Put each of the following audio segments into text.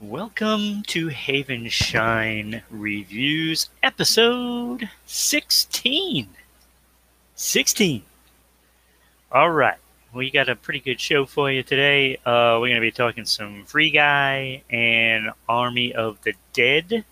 Welcome to HavenShine Reviews, episode 16. 16. All right. We got a pretty good show for you today. Uh, we're going to be talking some Free Guy and Army of the Dead.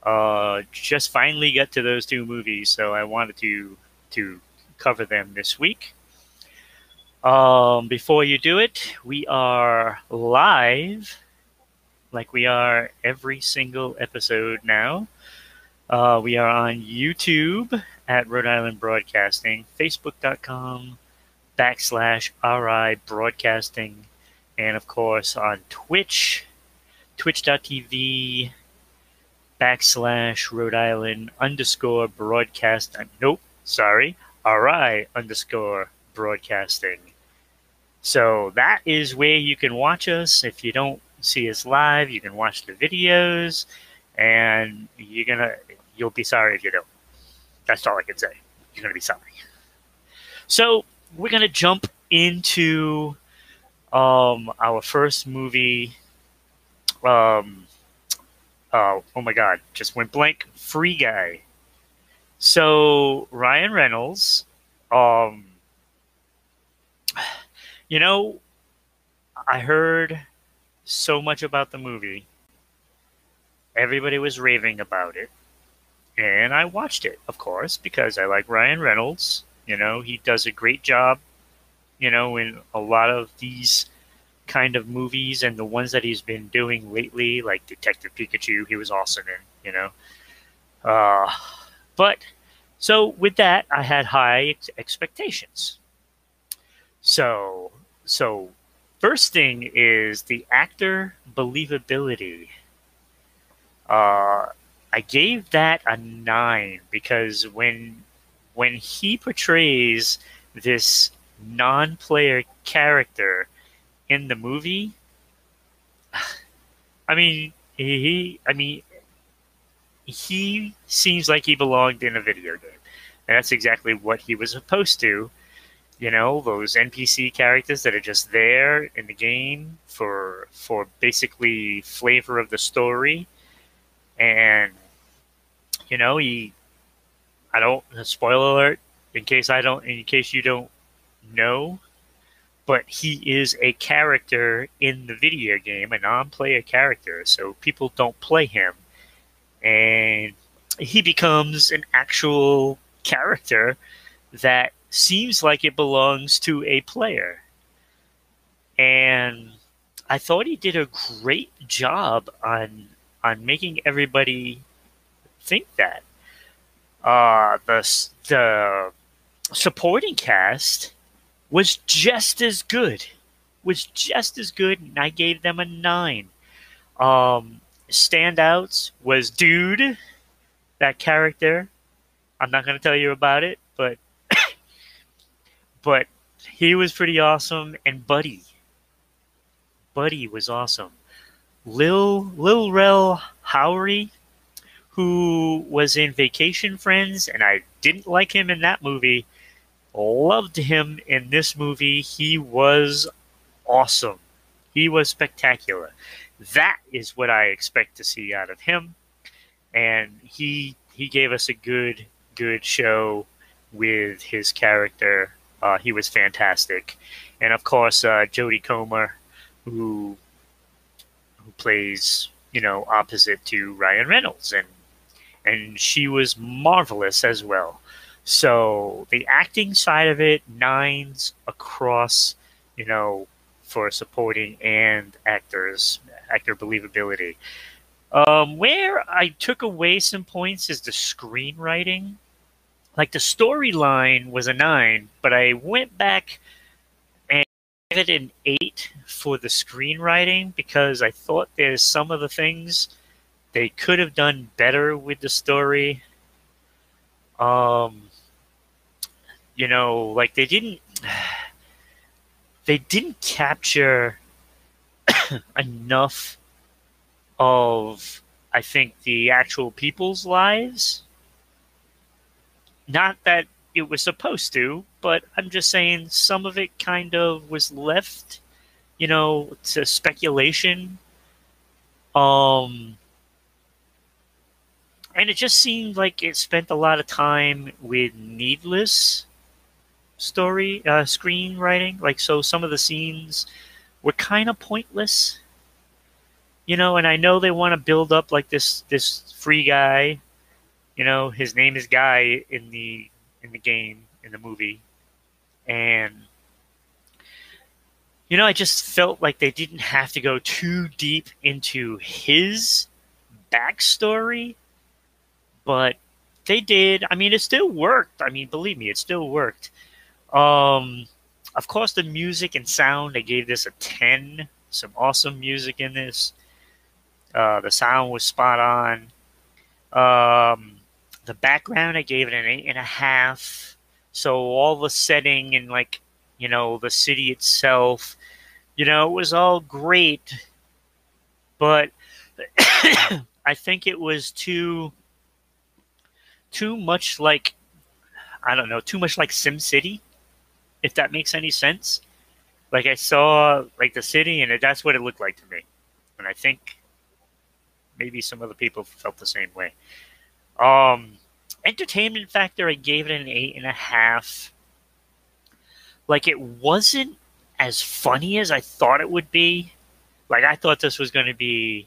Uh, just finally got to those two movies, so I wanted to to cover them this week. Um, before you do it, we are live like we are every single episode now. Uh, we are on YouTube at Rhode Island Broadcasting, Facebook.com backslash RI Broadcasting, and of course on Twitch, twitch.tv backslash Rhode Island underscore broadcast. Nope, sorry, RI underscore broadcasting. So that is where you can watch us. If you don't see us live. You can watch the videos, and you're gonna you'll be sorry if you don't. That's all I can say. You're gonna be sorry. So we're gonna jump into um, our first movie. Um, uh, oh my God, just went blank. Free Guy. So Ryan Reynolds, um, you know, I heard so much about the movie. Everybody was raving about it. And I watched it, of course, because I like Ryan Reynolds. You know, he does a great job, you know, in a lot of these kind of movies and the ones that he's been doing lately, like Detective Pikachu, he was awesome in, you know. Uh, but so with that, I had high ex- expectations. So, so First thing is the actor believability. Uh, I gave that a nine because when when he portrays this non-player character in the movie, I mean he I mean he seems like he belonged in a video game. And that's exactly what he was supposed to you know those npc characters that are just there in the game for for basically flavor of the story. And you know he i don't spoiler alert in case i don't in case you don't know but he is a character in the video game a non-player character so people don't play him. And he becomes an actual character that seems like it belongs to a player. And I thought he did a great job on on making everybody think that. Uh, the the supporting cast was just as good, was just as good, and I gave them a nine. Um, standouts was Dude, that character. I'm not going to tell you about it, but but he was pretty awesome, and Buddy, Buddy was awesome. Lil Lil Rel Howery, who was in Vacation Friends, and I didn't like him in that movie. Loved him in this movie. He was awesome. He was spectacular. That is what I expect to see out of him. And he he gave us a good good show with his character uh, he was fantastic, and of course uh, Jodie Comer, who who plays you know opposite to Ryan Reynolds, and and she was marvelous as well. So the acting side of it, nines across, you know, for supporting and actors, actor believability. Um, where I took away some points is the screenwriting like the storyline was a nine, but I went back and gave it an eight for the screenwriting because I thought there's some of the things they could have done better with the story. Um, you know, like they didn't they didn't capture enough of I think the actual people's lives. Not that it was supposed to, but I'm just saying some of it kind of was left, you know, to speculation. Um, and it just seemed like it spent a lot of time with needless story uh, screenwriting. Like, so some of the scenes were kind of pointless, you know. And I know they want to build up like this this free guy, you know. His name is Guy in the in the game in the movie, and you know, I just felt like they didn't have to go too deep into his backstory, but they did. I mean, it still worked. I mean, believe me, it still worked. Um, of course, the music and sound, I gave this a 10. Some awesome music in this. Uh, the sound was spot on. Um, the background, I gave it an eight and a half. So all the setting and like, you know, the city itself, you know, it was all great. But I think it was too, too much like, I don't know, too much like SimCity if that makes any sense. Like I saw like the city and it, that's what it looked like to me. And I think maybe some other people felt the same way. Um, entertainment factor, I gave it an eight and a half. Like it wasn't as funny as I thought it would be. Like I thought this was going to be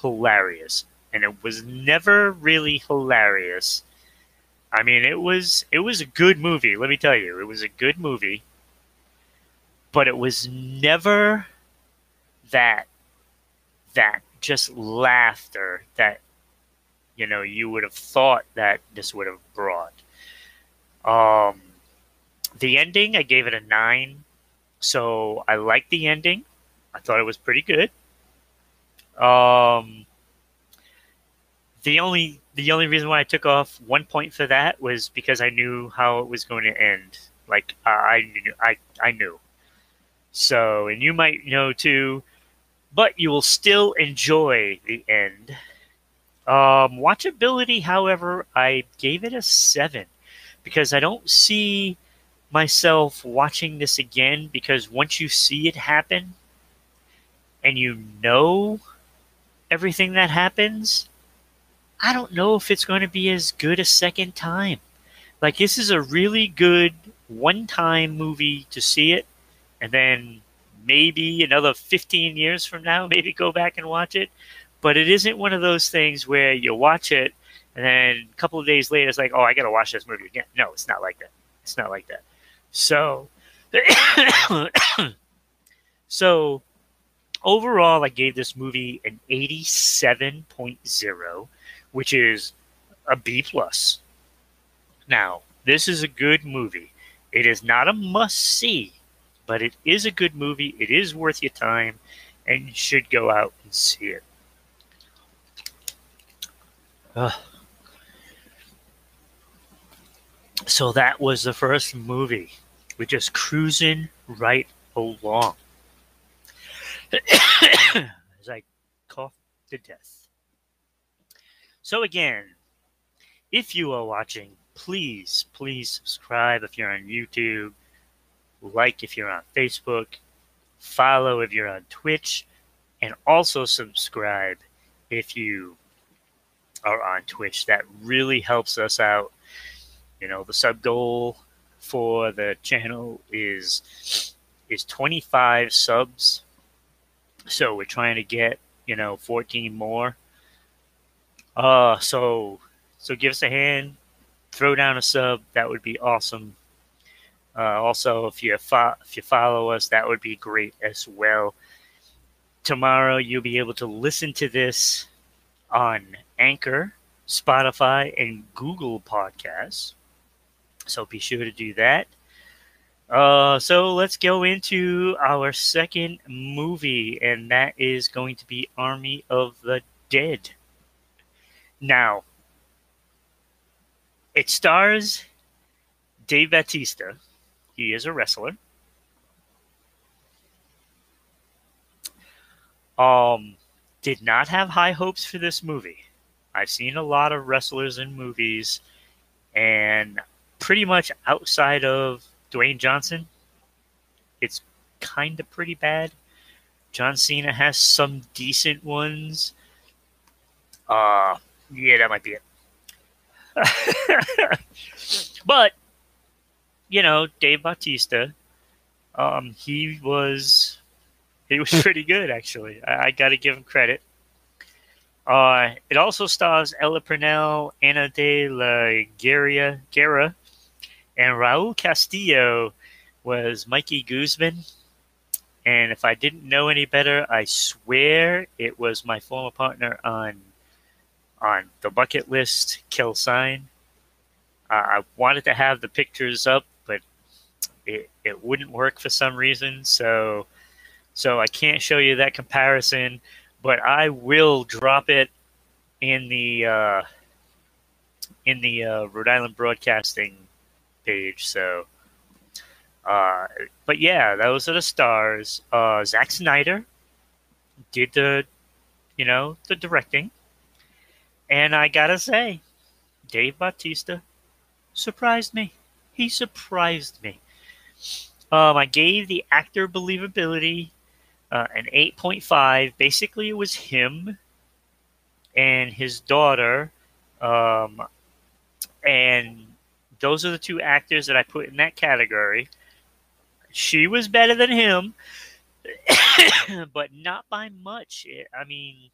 hilarious, and it was never really hilarious. I mean, it was it was a good movie. Let me tell you, it was a good movie, but it was never that that just laughter that you know you would have thought that this would have brought. Um, the ending, I gave it a nine, so I liked the ending. I thought it was pretty good. Um, the only the only reason why I took off one point for that was because I knew how it was going to end. Like I knew, I I knew. So, and you might know too, but you will still enjoy the end. Um, watchability, however, I gave it a seven because I don't see myself watching this again because once you see it happen and you know everything that happens, I don't know if it's going to be as good a second time. Like, this is a really good one time movie to see it, and then maybe another 15 years from now, maybe go back and watch it. But it isn't one of those things where you watch it and then a couple of days later, it's like, oh, I got to watch this movie again. No, it's not like that. It's not like that. So, so overall, I gave this movie an 87.0 which is a B plus. Now, this is a good movie. It is not a must see, but it is a good movie. It is worth your time, and you should go out and see it. Ugh. So that was the first movie. We're just cruising right along. As I cough to death. So, again, if you are watching, please, please subscribe if you're on YouTube, like if you're on Facebook, follow if you're on Twitch, and also subscribe if you are on Twitch. That really helps us out. You know, the sub goal for the channel is is 25 subs. So we're trying to get, you know, 14 more. Uh, so so give us a hand, throw down a sub. That would be awesome. Uh, also, if you fo- if you follow us, that would be great as well. Tomorrow, you'll be able to listen to this on Anchor, Spotify, and Google Podcasts. So be sure to do that. Uh, so let's go into our second movie, and that is going to be Army of the Dead. Now, it stars Dave Batista. He is a wrestler. Um, did not have high hopes for this movie. I've seen a lot of wrestlers in movies, and pretty much outside of Dwayne Johnson, it's kind of pretty bad. John Cena has some decent ones. Uh, yeah, that might be it. but you know, Dave Bautista, um, he was he was pretty good actually. I, I got to give him credit. Uh, it also stars Ella Purnell, Ana de la Guerra, Guerra, and Raul Castillo was Mikey Guzman. And if I didn't know any better, I swear it was my former partner on on the bucket list kill sign. Uh, I wanted to have the pictures up, but it, it wouldn't work for some reason. So so I can't show you that comparison, but I will drop it in the uh, in the uh, Rhode Island Broadcasting page. So, uh, but yeah, those are the stars. Uh, Zack Snyder did the, you know, the directing. And I gotta say, Dave Bautista surprised me. He surprised me. Um, I gave the actor believability uh, an 8.5. Basically, it was him and his daughter. Um, and those are the two actors that I put in that category. She was better than him, but not by much. I mean,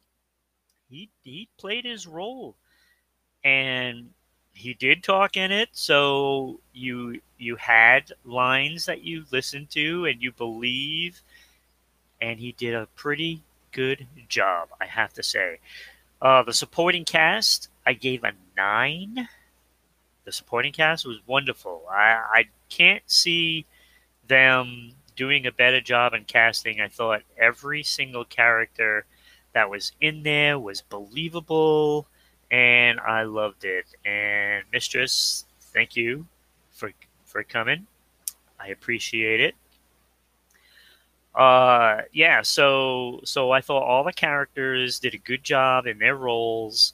he he played his role, and he did talk in it. So you you had lines that you listened to and you believe, and he did a pretty good job, I have to say. Uh, the supporting cast, I gave a nine. The supporting cast was wonderful. I, I can't see them doing a better job in casting. I thought every single character that was in there was believable, and I loved it. And Mistress, thank you for for coming. I appreciate it. Uh, yeah. So so I thought all the characters did a good job in their roles,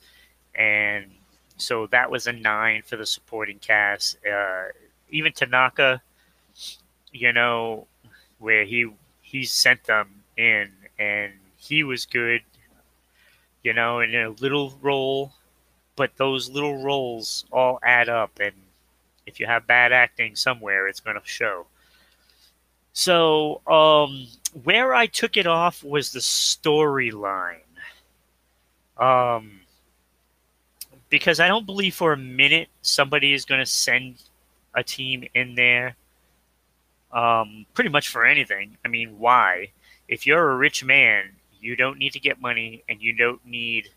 and so that was a nine for the supporting cast. Uh, even Tanaka, you know, where he he sent them in and he was good, you know, in a little role, but those little roles all add up, and if you have bad acting somewhere, it's going to show. So, um, where I took it off was the storyline. Um, because I don't believe for a minute somebody is going to send a team in there um, pretty much for anything. I mean, why? If you're a rich man, you don't need to get money and you don't need,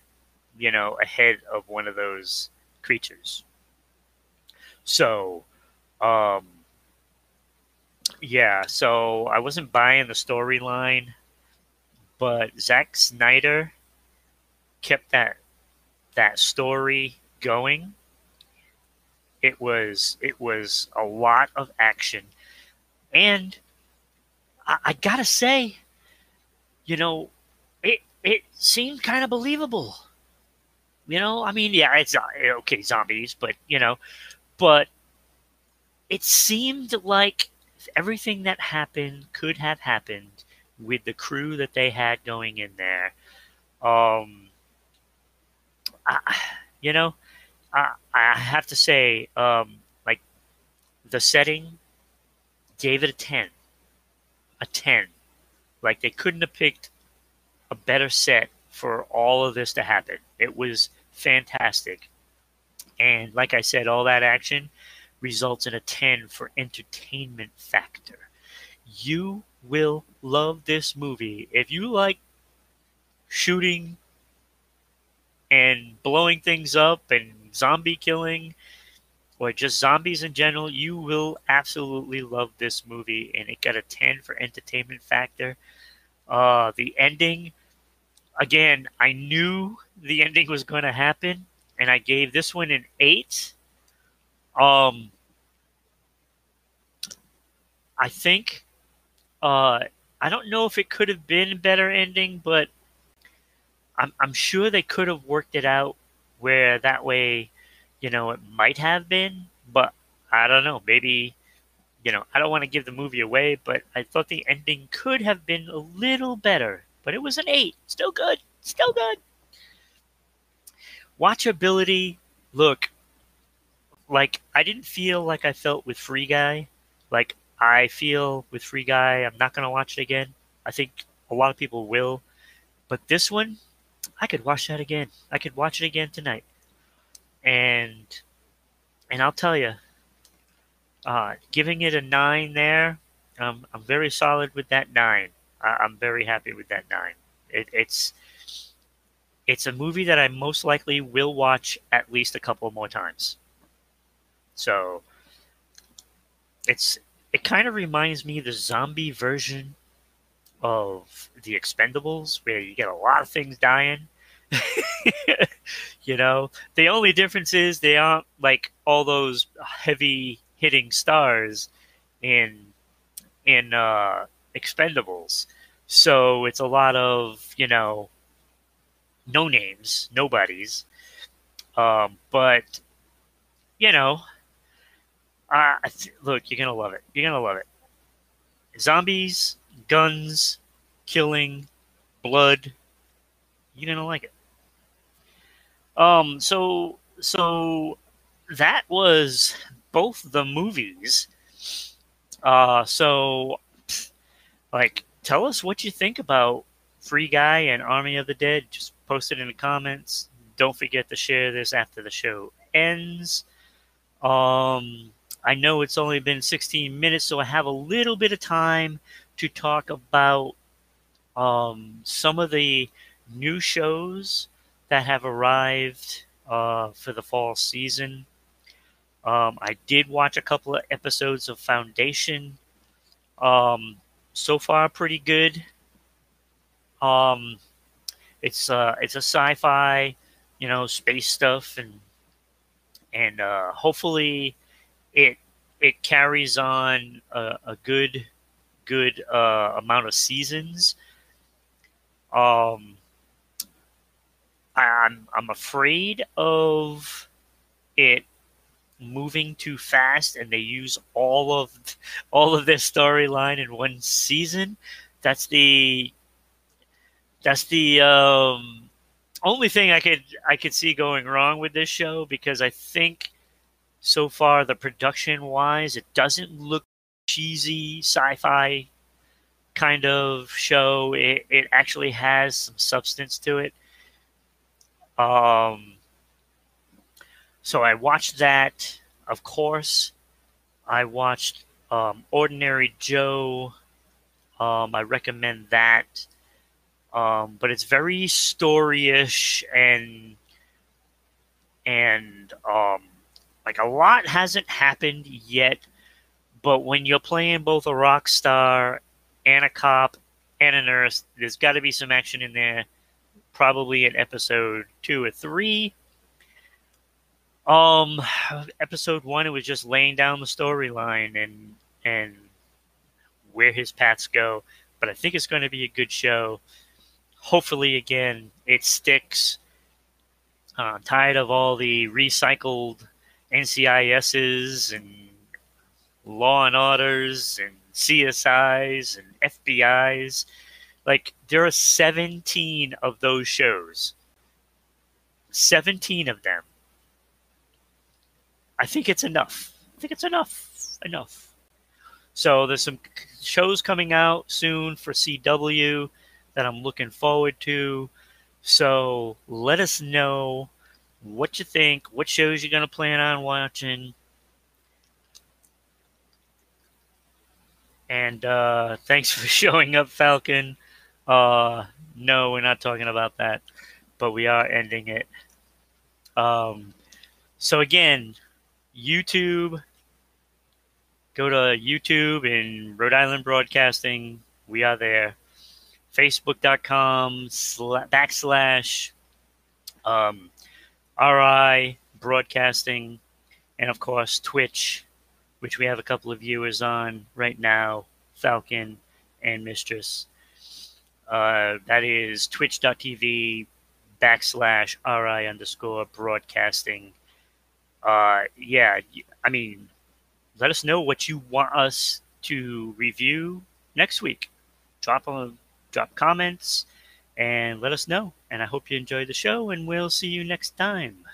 you know, a head of one of those creatures. So, um, yeah, so I wasn't buying the storyline, but Zack Snyder kept that that story going. It was it was a lot of action, and I, I gotta say, you know, it it seemed kind of believable. You know, I mean, yeah, it's okay, zombies, but you know, but it seemed like everything that happened could have happened with the crew that they had going in there. Um, I, you know, I, I have to say, um, like the setting gave it a 10. A 10. Like they couldn't have picked a better set for all of this to happen. It was fantastic. And like I said, all that action results in a 10 for entertainment factor. You will love this movie. If you like shooting and blowing things up and zombie killing, or just zombies in general, you will absolutely love this movie. And it got a 10 for entertainment factor. Uh, the ending, again, I knew the ending was going to happen, and I gave this one an 8. Um, I think, uh, I don't know if it could have been a better ending, but I'm, I'm sure they could have worked it out where that way you know, it might have been, but I don't know. Maybe, you know, I don't want to give the movie away, but I thought the ending could have been a little better. But it was an eight. Still good. Still good. Watchability. Look, like, I didn't feel like I felt with Free Guy. Like, I feel with Free Guy, I'm not to watch it again. I think a lot of people will. But this one, I could watch that again. I could watch it again tonight and and I'll tell you, uh, giving it a nine there, um, I'm very solid with that nine. I, am very happy with that nine. It, it's it's a movie that I most likely will watch at least a couple more times. So it's it kind of reminds me of the zombie version of the Expendables, where you get a lot of things dying. you know, the only difference is they aren't like all those heavy hitting stars in in uh, Expendables. So it's a lot of you know no names, nobodies. Um, but you know, uh, look, you're gonna love it. You're gonna love it. Zombies, guns, killing, blood. You're gonna like it. Um, so so that was both the movies. Uh, so like, tell us what you think about Free Guy and Army of the Dead. Just post it in the comments. Don't forget to share this after the show ends. Um, I know it's only been 16 minutes, so I have a little bit of time to talk about um, some of the new shows that have arrived uh, for the fall season. Um, I did watch a couple of episodes of Foundation. Um, so far, pretty good. Um, it's uh, it's a sci-fi, you know, space stuff, and and uh, hopefully, it it carries on a, a good good uh, amount of seasons. Um, I'm I'm afraid of it moving too fast and they use all of all of their storyline in one season. That's the that's the um, only thing I could I could see going wrong with this show because I think so far the production wise it doesn't look cheesy sci-fi kind of show. It it actually has some substance to it. Um, so I watched that, of course. I watched um, Ordinary Joe. Um, I recommend that. Um, but it's very storyish and and um, like a lot hasn't happened yet. But when you're playing both a rock star and a cop and a nurse, there's got to be some action in there probably in episode two or three. Um, episode one, it was just laying down the storyline and and where his paths go. But I think it's going to be a good show. Hopefully, again, it sticks. Uh, tired of all the recycled NCISs and Law and Orders and CSIs and FBIs. Like there are 17 of those shows. 17 of them. I think it's enough. I think it's enough. Enough. So there's some shows coming out soon for CW that I'm looking forward to. So let us know what you think, what shows you're going to plan on watching. And uh, thanks for showing up, Falcon. Uh, no, we're not talking about that, but we are ending it. Um, so again, YouTube. Go to YouTube in Rhode Island Broadcasting. We are there. Facebook.com backslash um, RI Broadcasting. And of course, Twitch, which we have a couple of viewers on right now Falcon and Mistress. Uh, that is twitch.tv backslash RI underscore broadcasting. Uh, yeah, I mean, let us know what you want us to review next week. Drop a, drop comments and let us know. And I hope you enjoy the show, and we'll see you next time.